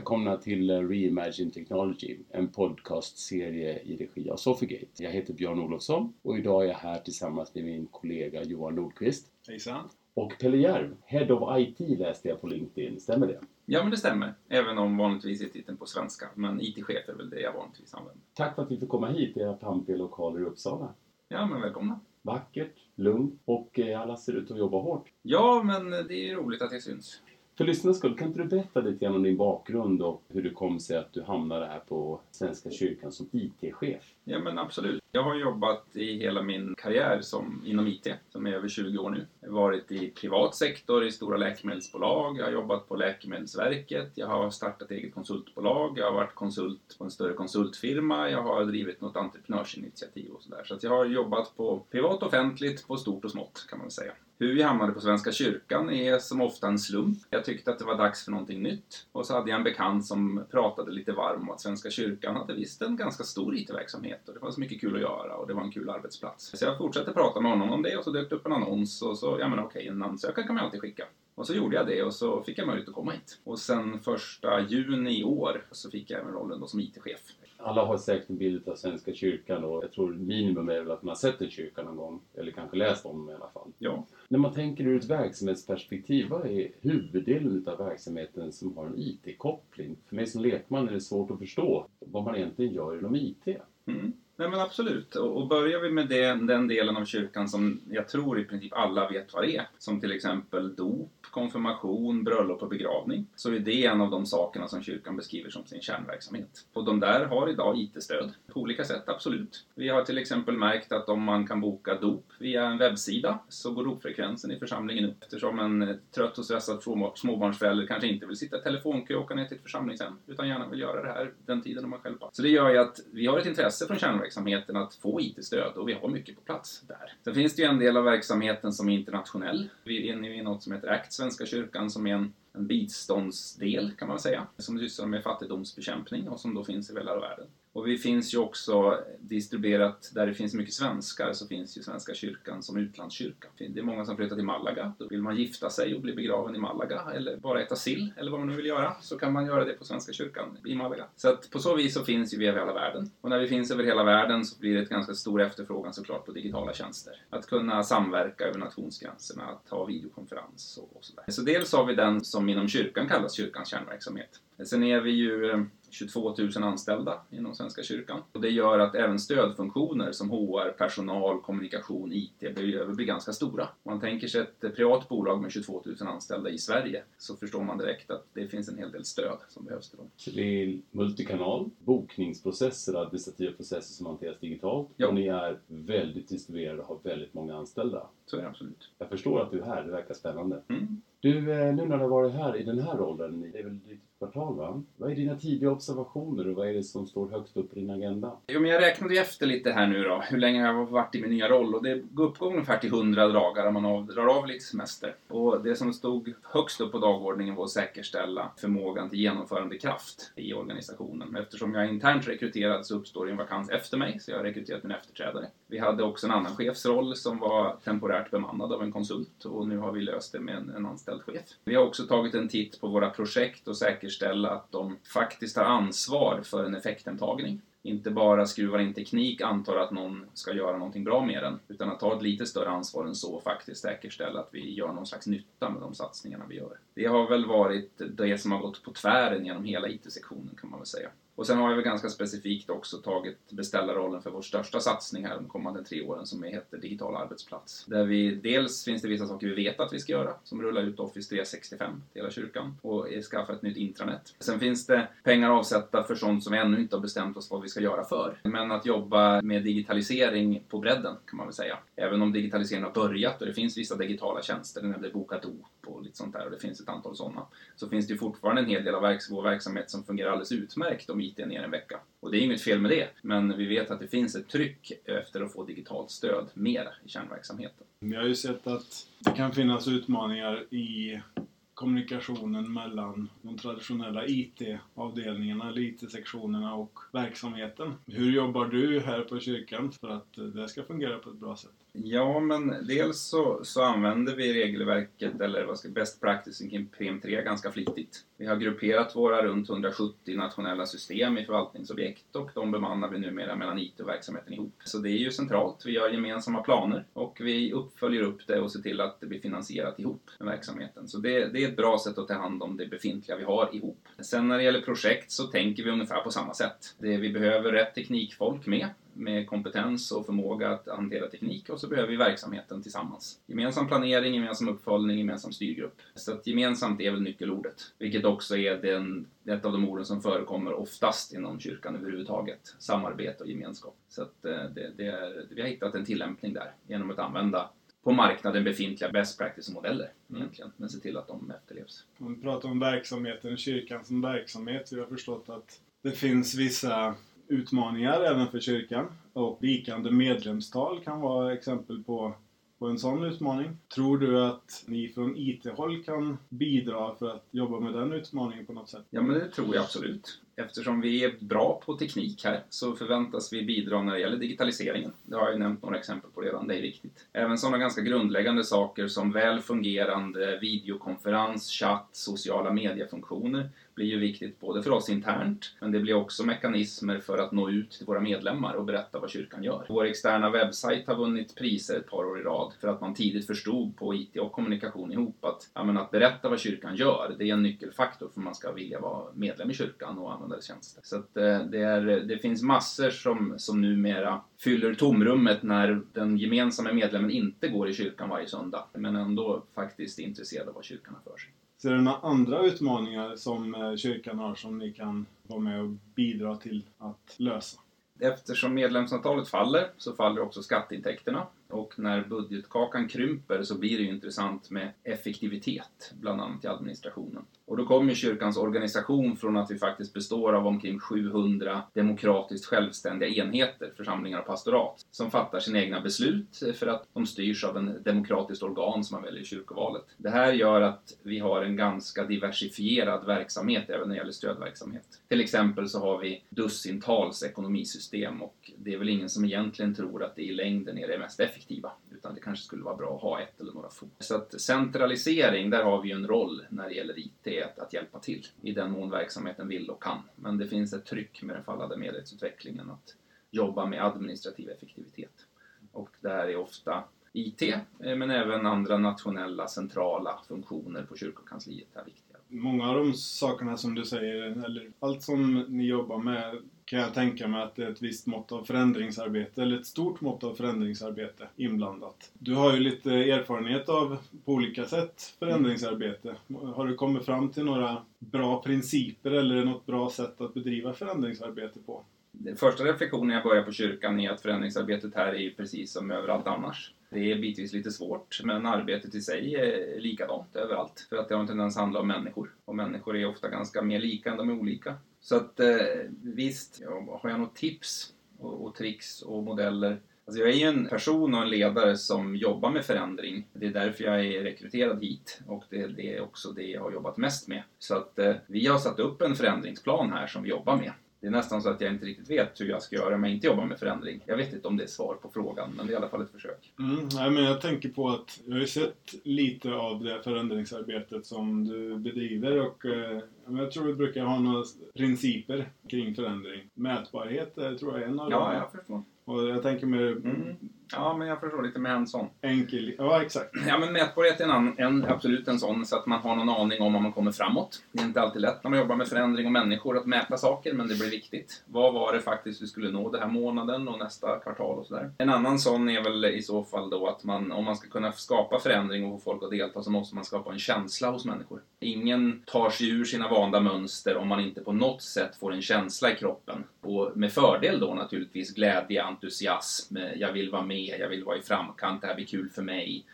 Välkomna till Reimagine Technology, en podcastserie i regi av Sofigate. Jag heter Björn Olofsson och idag är jag här tillsammans med min kollega Johan Nordqvist. Hejsan. Och Pelle Järv, Head of IT läste jag på LinkedIn, stämmer det? Ja, men det stämmer. Även om vanligtvis är titeln på svenska. Men IT-chef är väl det jag vanligtvis använder. Tack för att vi fick komma hit till era pampiga lokaler i Uppsala. Ja, men välkomna. Vackert, lugnt och eh, alla ser ut att jobba hårt. Ja, men det är roligt att det syns. För lyssnarnas skull, kan inte du berätta lite grann om din bakgrund och hur det kom sig att du hamnade här på Svenska kyrkan som IT-chef? Ja, men absolut. Jag har jobbat i hela min karriär som, inom IT, som är över 20 år nu. Jag har varit i privat sektor, i stora läkemedelsbolag, jag har jobbat på Läkemedelsverket, jag har startat eget konsultbolag, jag har varit konsult på en större konsultfirma, jag har drivit något entreprenörsinitiativ och sådär. Så att jag har jobbat på privat och offentligt, på stort och smått kan man väl säga. Hur vi hamnade på Svenska kyrkan är som ofta en slump. Jag tyckte att det var dags för någonting nytt. Och så hade jag en bekant som pratade lite varm om att Svenska kyrkan hade visst en ganska stor IT-verksamhet och det fanns mycket kul att göra och det var en kul arbetsplats. Så jag fortsatte prata med honom om det och så dök det upp en annons och så, ja men okej, en ansökan kan man alltid skicka. Och så gjorde jag det och så fick jag möjlighet att komma hit. Och sen första juni i år så fick jag även rollen då som IT-chef. Alla har säkert en bild av Svenska kyrkan och jag tror minimum är väl att man har sett en kyrka någon gång. Eller kanske läst om den i alla fall. Ja. När man tänker ur ett verksamhetsperspektiv, vad är huvuddelen av verksamheten som har en IT-koppling? För mig som lekman är det svårt att förstå vad man egentligen gör inom IT. Mm. Nej men absolut. Och, börjar vi med det, den delen av kyrkan som jag tror i princip alla vet vad det är, som till exempel dop, konfirmation, bröllop och begravning, så är det en av de sakerna som kyrkan beskriver som sin kärnverksamhet. Och de där har idag IT-stöd på olika sätt, absolut. Vi har till exempel märkt att om man kan boka dop via en webbsida så går dopfrekvensen i församlingen upp eftersom en trött och stressad småbarnsförälder kanske inte vill sitta i telefonkö och åka ner till ett församlingshem utan gärna vill göra det här den tiden de har själva. Så det gör ju att vi har ett intresse från kärnverksamheten verksamheten att få IT-stöd och vi har mycket på plats där. Sen finns det ju en del av verksamheten som är internationell. Vi är inne i något som heter ACT, Svenska kyrkan, som är en en biståndsdel kan man säga, som sysslar med fattigdomsbekämpning och som då finns i hela världen. Och vi finns ju också distribuerat, där det finns mycket svenskar, så finns ju Svenska kyrkan som utlandskyrka. Det är många som flyttar till Malaga. Då vill man gifta sig och bli begraven i Malaga, eller bara äta sill, eller vad man nu vill göra, så kan man göra det på Svenska kyrkan i Malaga. Så att på så vis så finns ju vi över hela världen. Och när vi finns över hela världen så blir det ett ganska stor efterfrågan såklart på digitala tjänster. Att kunna samverka över nationsgränserna, att ha videokonferens och, och sådär. Så dels har vi den som inom kyrkan kallas kyrkans kärnverksamhet. Sen är vi ju 22 000 anställda inom Svenska kyrkan. Och det gör att även stödfunktioner som HR, personal, kommunikation, IT behöver bli ganska stora. Om man tänker sig ett privat bolag med 22 000 anställda i Sverige så förstår man direkt att det finns en hel del stöd som behövs till dem. Så det är multikanal, bokningsprocesser, administrativa processer som hanteras digitalt Ja. och ni är väldigt distribuerade och har väldigt många anställda. Så är det absolut. Jag förstår att du är här, det verkar spännande. Mm. Du, eh, nu när du har varit här i den här rollen, det är väl ditt kvartal va? Vad är dina tidiga observationer och vad är det som står högst upp på din agenda? Jo, men jag räknade ju efter lite här nu då, hur länge jag har varit i min nya roll och det går uppgång ungefär till 100 dagar om man av, drar av lite semester. Och det som stod högst upp på dagordningen var att säkerställa förmågan till genomförandekraft i organisationen. Eftersom jag är internt rekryterad så uppstår det en vakans efter mig, så jag har rekryterat min efterträdare. Vi hade också en annan chefsroll som var temporärt bemannad av en konsult och nu har vi löst det med en, en anställd chef. Vi har också tagit en titt på våra projekt och säkerställa att de faktiskt har ansvar för en effekthemtagning. Inte bara skruvar in teknik, antar att någon ska göra någonting bra med den, utan att ta ett lite större ansvar än så och faktiskt säkerställa att vi gör någon slags nytta med de satsningarna vi gör. Det har väl varit det som har gått på tvären genom hela IT-sektionen kan man väl säga. Och sen har jag väl ganska specifikt också tagit beställarrollen för vår största satsning här de kommande tre åren som heter Digital arbetsplats. Där vi, dels finns det vissa saker vi vet att vi ska göra, som rulla ut Office 365 till hela kyrkan och skaffa ett nytt intranät. Sen finns det pengar avsatta för sånt som vi ännu inte har bestämt oss vad vi ska göra för. Men att jobba med digitalisering på bredden kan man väl säga. Även om digitaliseringen har börjat och det finns vissa digitala tjänster, när det boka dop och lite sånt där och det finns ett antal sådana, så finns det ju fortfarande en hel del av vår verksamhet som fungerar alldeles utmärkt om IT ner en vecka. Och det är inget fel med det, men vi vet att det finns ett tryck efter att få digitalt stöd mer i kärnverksamheten. Vi har ju sett att det kan finnas utmaningar i kommunikationen mellan de traditionella IT-avdelningarna, eller IT-sektionerna och verksamheten. Hur jobbar du här på kyrkan för att det ska fungera på ett bra sätt? Ja, men dels så, så använder vi regelverket, eller vad ska best practice kring PM3 ganska flitigt. Vi har grupperat våra runt 170 nationella system i förvaltningsobjekt och de bemannar vi numera mellan IT och verksamheten ihop. Så det är ju centralt. Vi gör gemensamma planer och vi uppföljer upp det och ser till att det blir finansierat ihop med verksamheten. Så det, det är ett bra sätt att ta hand om det befintliga vi har ihop. Sen när det gäller projekt så tänker vi ungefär på samma sätt. Det, vi behöver rätt teknikfolk med med kompetens och förmåga att hantera teknik och så behöver vi verksamheten tillsammans. Gemensam planering, gemensam uppföljning, gemensam styrgrupp. Så att gemensamt är väl nyckelordet, vilket också är den, ett av de orden som förekommer oftast inom kyrkan överhuvudtaget. Samarbete och gemenskap. Så att eh, det, det är, vi har hittat en tillämpning där genom att använda på marknaden befintliga best practice-modeller egentligen, men se till att de efterlevs. Om vi pratar om verksamheten, kyrkan som verksamhet, vi har förstått att det finns vissa utmaningar även för kyrkan. Och vikande medlemstal kan vara exempel på, på en sån utmaning. Tror du att ni från IT-håll kan bidra för att jobba med den utmaningen på något sätt? Ja, men det tror jag absolut. Eftersom vi är bra på teknik här så förväntas vi bidra när det gäller digitaliseringen. Det har jag nämnt några exempel på redan, det är viktigt. Även sådana ganska grundläggande saker som väl fungerande videokonferens, chatt, sociala mediefunktioner blir ju viktigt både för oss internt, men det blir också mekanismer för att nå ut till våra medlemmar och berätta vad kyrkan gör. Vår externa webbsajt har vunnit priser ett par år i rad för att man tidigt förstod på IT och kommunikation ihop att, ja, men att berätta vad kyrkan gör, det är en nyckelfaktor för att man ska vilja vara medlem i kyrkan och använda dess tjänster. Så att, eh, det, är, det finns massor som, som numera fyller tomrummet när den gemensamma medlemmen inte går i kyrkan varje söndag, men ändå faktiskt är intresserad av vad kyrkan har för sig. Är det några andra utmaningar som eh, kyrkan har som ni kan vara med och bidra till att lösa? Eftersom medlemsantalet faller så faller också skatteintäkterna och när budgetkakan krymper så blir det ju intressant med effektivitet, bland annat i administrationen. Och då kommer kyrkans organisation från att vi faktiskt består av omkring 700 demokratiskt självständiga enheter, församlingar och pastorat, som fattar sina egna beslut för att de styrs av en demokratiskt organ som man väljer i kyrkovalet. Det här gör att vi har en ganska diversifierad verksamhet även när det gäller stödverksamhet. Till exempel så har vi dussintals ekonomisystem och det är väl ingen som egentligen tror att det i längden är det mest effektiva effektiva. Utan det kanske skulle vara bra att ha ett eller några få. Så att centralisering, där har vi ju en roll när det gäller IT att, att hjälpa till. I den mån verksamheten vill och kan. Men det finns ett tryck med den fallande medlemsutvecklingen att jobba med administrativ effektivitet. Och det här är ofta IT, eh, men även andra nationella centrala funktioner på kyrkokansliet är viktiga. Många av de sakerna som du säger, eller allt som ni jobbar med kan jag tänka mig att det är ett visst mått av förändringsarbete, eller ett stort mått av förändringsarbete inblandat. Du har ju lite erfarenhet av, på olika sätt, förändringsarbete. Har du kommit fram till några bra principer eller något bra sätt att bedriva förändringsarbete på? Den första reflektionen jag börjar på kyrkan är att förändringsarbetet här är precis som överallt annars. Det är bitvis lite svårt, men arbetet i sig är likadant överallt. För att det har en tendens att handla om människor. Och människor är ofta ganska mer lika än de är olika. Så att eh, visst, har jag något tips och, och tricks och modeller Alltså jag är ju en person och en ledare som jobbar med förändring. Det är därför jag är rekryterad hit och det, det är också det jag har jobbat mest med. Så att eh, vi har satt upp en förändringsplan här som vi jobbar med. Det är nästan så att jag inte riktigt vet hur jag ska göra om jag inte jobbar med förändring. Jag vet inte om det är svar på frågan, men det är i alla fall ett försök. Mm, nej, men jag tänker på att jag har ju sett lite av det förändringsarbetet som du bedriver och eh, jag tror vi brukar ha några principer kring förändring. Mätbarhet eh, tror jag är en av dem. Ja, jag förstår. Och jag tänker med... Mm. Ja, men jag förstår lite med en sån. Enkel... Ja, exakt. Ja, men mätbarhet är en, en, absolut en sån, så att man har någon aning om om man kommer framåt. Det är inte alltid lätt när man jobbar med förändring och människor att mäta saker, men det blir viktigt. Vad var det faktiskt vi skulle nå den här månaden och nästa kvartal och sådär. En annan sån är väl i så fall då att man, om man ska kunna skapa förändring och få folk att delta, så måste man skapa en känsla hos människor. Ingen tar sig ur sina vanda mönster om man inte på något sätt får en känsla i kroppen. Och med fördel då naturligtvis glädje, entusiasm, jag vill vara med, jag vill vara i framkant, det här blir kul för mig,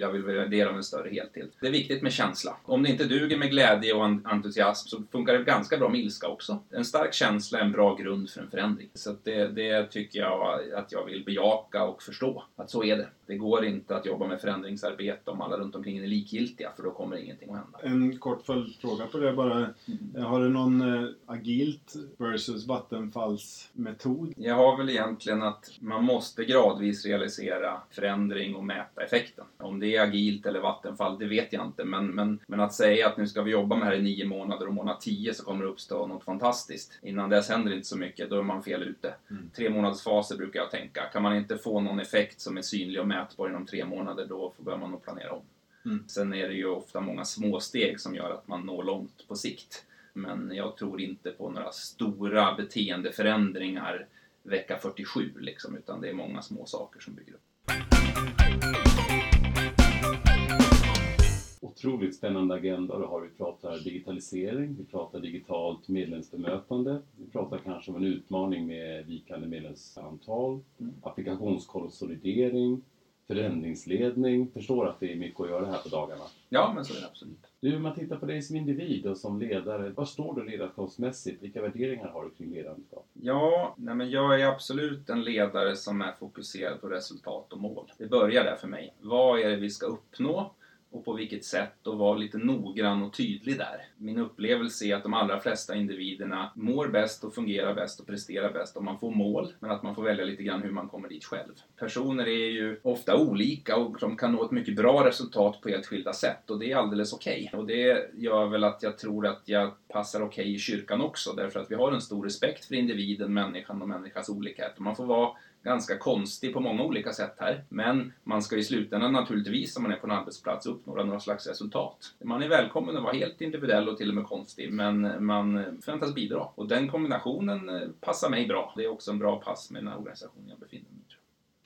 jag vill värdera en större helhet. Det är viktigt med känsla. Om det inte duger med glädje och entusiasm så funkar det ganska bra med ilska också. En stark känsla är en bra grund för en förändring. Så det, det tycker jag att jag vill bejaka och förstå, att så är det. Det går inte att jobba med förändringsarbete om alla runt omkring är likgiltiga, för då kommer ingenting att hända. En kort följdfråga på det bara. Mm. Har du någon eh, agilt versus Vattenfalls metod? Jag har väl egentligen att man måste gradvis realisera förändring och mäta effekten. Om det är agilt eller Vattenfall, det vet jag inte. Men, men, men att säga att nu ska vi jobba med det här i nio månader och månad tio så kommer det uppstå något fantastiskt. Innan dess händer inte så mycket, då är man fel ute. Mm. Tre månaders faser brukar jag tänka. Kan man inte få någon effekt som är synlig och mätbar inom tre månader, då bör man nog planera om. Mm. Sen är det ju ofta många små steg som gör att man når långt på sikt. Men jag tror inte på några stora beteendeförändringar vecka 47 liksom, utan det är många små saker som bygger upp. Otroligt spännande agenda du har. Vi pratar digitalisering, vi pratar digitalt medlemsbemötande, vi pratar kanske om en utmaning med vikande medlemsantal, mm. applikationskonsolidering, förändringsledning. Förstår att det är mycket att göra här på dagarna. Ja, men så är det absolut. Du, om man tittar på dig som individ och som ledare, var står du ledarskapsmässigt? Vilka värderingar har du kring ledarskap? Ja, nej men jag är absolut en ledare som är fokuserad på resultat och mål. Det börjar där för mig. Vad är det vi ska uppnå? Och på vilket sätt och vara lite noggrann och tydlig där. Min upplevelse är att de allra flesta individerna mår bäst och fungerar bäst och presterar bäst om man får mål, men att man får välja lite grann hur man kommer dit själv. Personer är ju ofta olika och de kan nå ett mycket bra resultat på helt skilda sätt och det är alldeles okej. Okay. Och det gör väl att jag tror att jag passar okej okay i kyrkan också, därför att vi har en stor respekt för individen, människan och människans olikhet. och Man får vara ganska konstig på många olika sätt här. Men man ska i slutändan naturligtvis, om man är på en arbetsplats, uppnå några slags resultat. Man är välkommen att vara helt individuell och till och med konstig, men man förväntas bidra. Och den kombinationen passar mig bra. Det är också en bra pass med den organisation jag befinner mig i.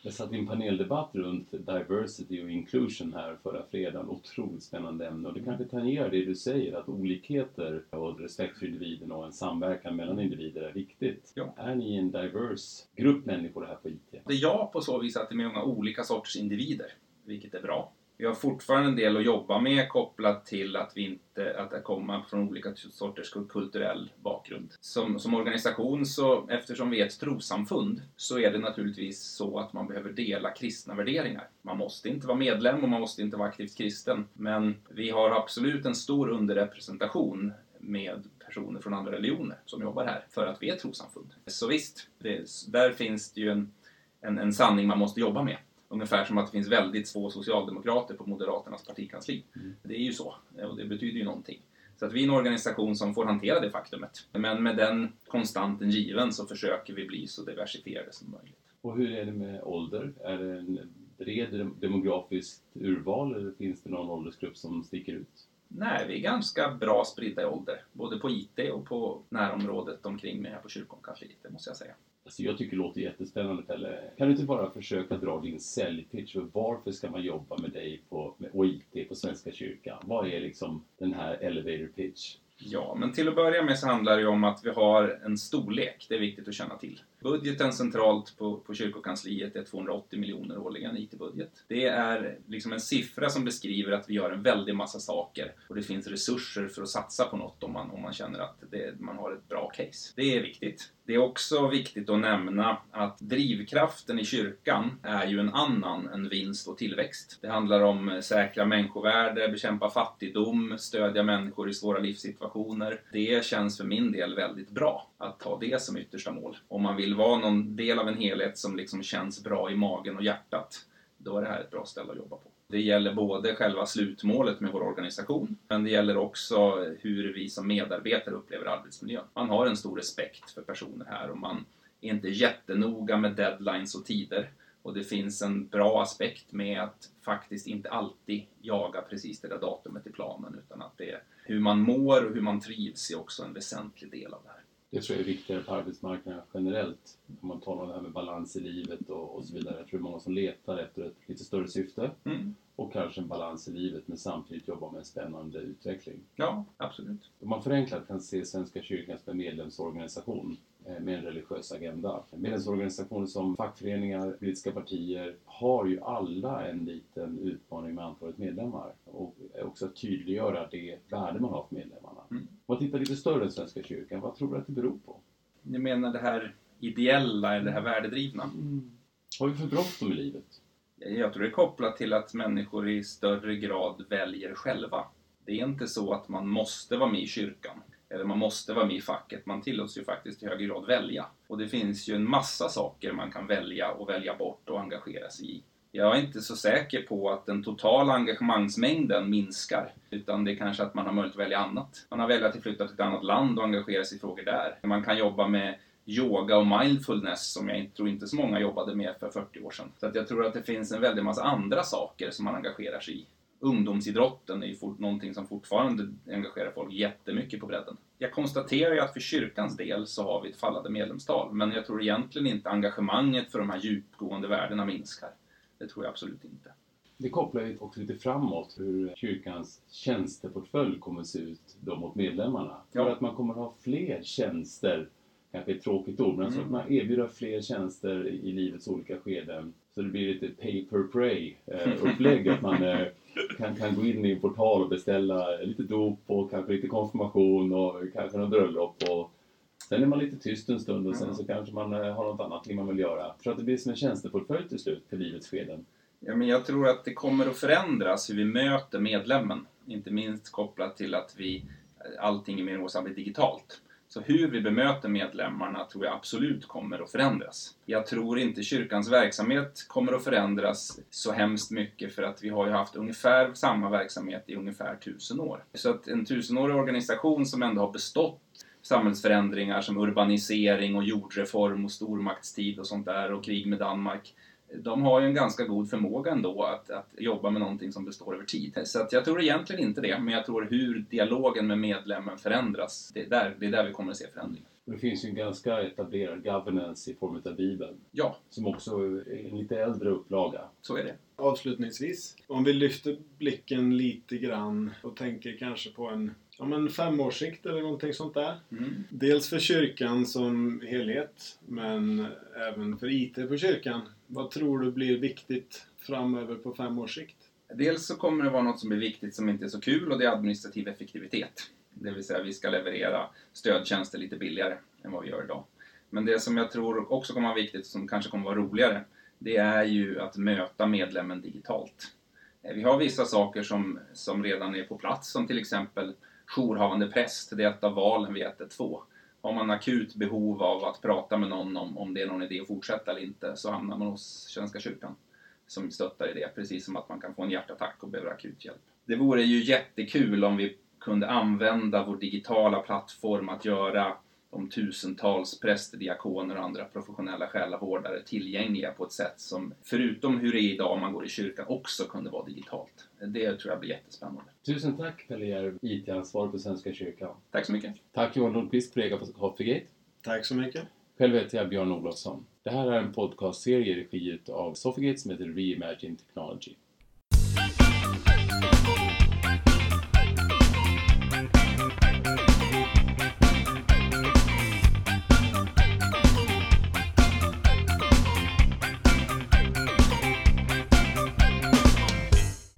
Jag satt i en paneldebatt runt diversity och inclusion här förra fredagen. Otroligt spännande ämne och det kanske tangerar det du säger att olikheter och respekt för individen och en samverkan mellan individer är viktigt. Ja. Är ni en diverse grupp människor här på IT? Det är jag på så vis att det är många olika sorters individer, vilket är bra. Vi har fortfarande en del att jobba med kopplat till att vi inte att komma från olika sorters kulturell bakgrund. Som, som organisation, så, eftersom vi är ett trossamfund, så är det naturligtvis så att man behöver dela kristna värderingar. Man måste inte vara medlem och man måste inte vara aktivt kristen, men vi har absolut en stor underrepresentation med personer från andra religioner som jobbar här, för att vi är ett trossamfund. Så visst, det, där finns det ju en, en, en sanning man måste jobba med. Ungefär som att det finns väldigt få socialdemokrater på Moderaternas partikansli. Mm. Det är ju så, och det betyder ju någonting. Så att vi är en organisation som får hantera det faktumet. Men med den konstanten given så försöker vi bli så diversifierade som möjligt. Och hur är det med ålder? Är det en bred demografiskt urval eller finns det någon åldersgrupp som sticker ut? Nej, vi är ganska bra spridda i ålder. Både på IT och på närområdet omkring mig här på kyrkokansliet, det måste jag säga. Alltså jag tycker det låter jättespännande Pelle. Kan du inte bara försöka dra din säljpitch? Varför ska man jobba med dig på, med OIT på Svenska kyrkan? Vad är liksom den här elevator pitch? Ja, men till att börja med så handlar det ju om att vi har en storlek. Det är viktigt att känna till. Budgeten centralt på, på kyrkokansliet är 280 miljoner årligen, IT-budget. Det är liksom en siffra som beskriver att vi gör en väldig massa saker och det finns resurser för att satsa på något om man, om man känner att det, man har ett bra case. Det är viktigt. Det är också viktigt att nämna att drivkraften i kyrkan är ju en annan än vinst och tillväxt. Det handlar om säkra människovärde, bekämpa fattigdom, stödja människor i svåra livssituationer. Det känns för min del väldigt bra att ha det som yttersta mål. Om man vill vara någon del av en helhet som liksom känns bra i magen och hjärtat, då är det här ett bra ställe att jobba på. Det gäller både själva slutmålet med vår organisation, men det gäller också hur vi som medarbetare upplever arbetsmiljön. Man har en stor respekt för personer här och man är inte jättenoga med deadlines och tider. Och det finns en bra aspekt med att faktiskt inte alltid jaga precis det där datumet i planen, utan att det är hur man mår och hur man trivs är också en väsentlig del av det här. Det tror jag är viktigare på arbetsmarknaden generellt. Om man talar om det här med balans i livet och, och så vidare. Jag tror det är många som letar efter ett lite större syfte. Mm. Och kanske en balans i livet men samtidigt jobba med en spännande utveckling. Ja, absolut. Om man förenklat kan se Svenska kyrkan som en medlemsorganisation Eh, med en religiös agenda. Medlemsorganisationer som fackföreningar, politiska partier har ju alla en liten utmaning med antalet medlemmar och också att tydliggöra det värde man har för medlemmarna. Man tittar lite större än Svenska kyrkan, vad tror du att det beror på? Ni menar det här ideella eller det här värdedrivna? Mm. Har vi för bråttom i livet? Jag tror det är kopplat till att människor i större grad väljer själva. Det är inte så att man måste vara med i kyrkan eller man måste vara med i facket. Man tillåts ju faktiskt i högre grad välja. Och det finns ju en massa saker man kan välja och välja bort och engagera sig i. Jag är inte så säker på att den totala engagemangsmängden minskar, utan det är kanske att man har möjlighet att välja annat. Man har velat att flytta till ett annat land och engagera sig i frågor där. Man kan jobba med yoga och mindfulness som jag tror inte så många jobbade med för 40 år sedan. Så att jag tror att det finns en väldig massa andra saker som man engagerar sig i. Ungdomsidrotten är ju fort, någonting som fortfarande engagerar folk jättemycket på bredden. Jag konstaterar ju att för kyrkans del så har vi ett fallande medlemstal, men jag tror egentligen inte engagemanget för de här djupgående värdena minskar. Det tror jag absolut inte. Det kopplar ju också lite framåt hur kyrkans tjänsteportfölj kommer att se ut då mot medlemmarna. Ja. För att man kommer att ha fler tjänster, kanske ett tråkigt ord, men alltså Mm. att man erbjuder fler tjänster i livets olika skeden. Så det blir lite pay per pray eh, upplägg, att man eh, kan, kan gå in i en portal och beställa lite dop och kanske lite konfirmation och kanske något bröllop. Och sen är man lite tyst en stund och sen Ja. så kanske man eh, har något annat man vill göra. Jag tror att det blir som en tjänsteportfölj till slut för livets skeden. Ja, men jag tror att det kommer att förändras hur vi möter medlemmen. Inte minst kopplat till att vi, allting i mer och blir digitalt. Så hur vi bemöter medlemmarna tror jag absolut kommer att förändras. Jag tror inte kyrkans verksamhet kommer att förändras så hemskt mycket för att vi har ju haft ungefär samma verksamhet i ungefär tusen år. Så att en tusenårig organisation som ändå har bestått samhällsförändringar som urbanisering och jordreform och stormaktstid och sånt där och krig med Danmark de har ju en ganska god förmåga ändå att, att jobba med någonting som består över tid. Så att jag tror egentligen inte det, men jag tror hur dialogen med medlemmen förändras, det är där, det är där vi kommer att se förändringar. Det finns ju en ganska etablerad governance i form av Bibeln. Ja, Som också är en lite äldre upplaga. så är det. Avslutningsvis, om vi lyfter blicken lite grann och tänker kanske på en ja, men femårssikt eller någonting sånt där. Mm. Dels för kyrkan som helhet, men även för IT på kyrkan. Vad tror du blir viktigt framöver på fem års sikt? Dels så kommer det vara något som blir viktigt som inte är så kul och det är administrativ effektivitet. Det vill säga vi ska leverera stödtjänster lite billigare än vad vi gör idag. Men det som jag tror också kommer vara viktigt, som kanske kommer vara roligare, det är ju att möta medlemmen digitalt. Vi har vissa saker som, som redan är på plats, som till exempel jourhavande präst, det är ett av valen vid 112. Har man akut behov av att prata med någon om, om det är någon idé att fortsätta eller inte, så hamnar man hos Svenska kyrkan som stöttar i det, precis som att man kan få en hjärtattack och behöver akut hjälp. Det vore ju jättekul om vi kunde använda vår digitala plattform att göra de tusentals präster, diakoner och andra professionella själavårdare tillgängliga på ett sätt som, förutom hur det är idag om man går i kyrkan, också kunde vara digitalt. Det tror jag blir jättespännande. Tusen tack Pelle Järv, IT-ansvarig på Svenska kyrkan. Tack så mycket! Tack Johan Nordqvist, kollega på Coffeegate. Tack så mycket. Själv heter jag Björn Olofsson. Det här är en podcastserie i regi av Sofigate som heter Reimagine Technology.